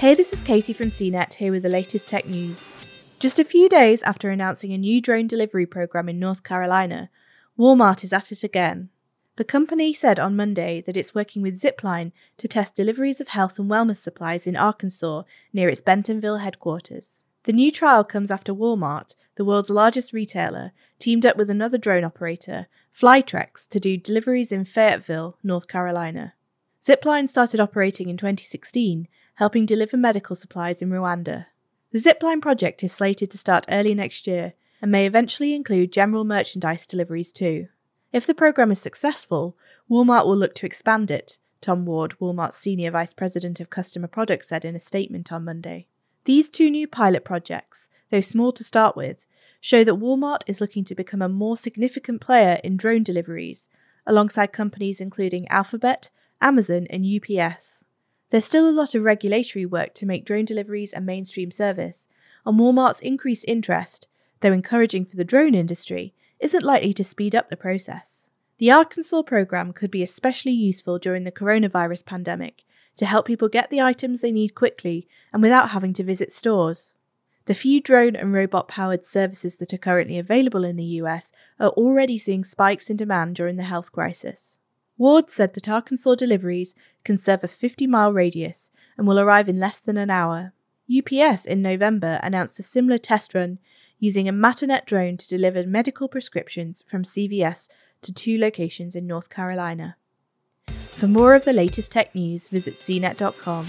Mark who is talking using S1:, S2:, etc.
S1: Hey, this is Katie from CNET here with the latest tech news. Just a few days after announcing a new drone delivery program in North Carolina, Walmart is at it again. The company said on Monday that it's working with Zipline to test deliveries of health and wellness supplies in Arkansas near its Bentonville headquarters. The new trial comes after Walmart, the world's largest retailer, teamed up with another drone operator, Flytrex, to do deliveries in Fayetteville, North Carolina. Zipline started operating in 2016, helping deliver medical supplies in Rwanda. The Zipline project is slated to start early next year and may eventually include general merchandise deliveries too. If the program is successful, Walmart will look to expand it, Tom Ward, Walmart's Senior Vice President of Customer Products, said in a statement on Monday. These two new pilot projects, though small to start with, show that Walmart is looking to become a more significant player in drone deliveries, alongside companies including Alphabet, Amazon, and UPS. There's still a lot of regulatory work to make drone deliveries a mainstream service, and Walmart's increased interest, though encouraging for the drone industry, isn't likely to speed up the process. The Arkansas program could be especially useful during the coronavirus pandemic to help people get the items they need quickly and without having to visit stores. The few drone and robot powered services that are currently available in the US are already seeing spikes in demand during the health crisis. Ward said that Arkansas deliveries can serve a 50 mile radius and will arrive in less than an hour. UPS in November announced a similar test run using a Matternet drone to deliver medical prescriptions from CVS to two locations in North Carolina. For more of the latest tech news, visit cnet.com.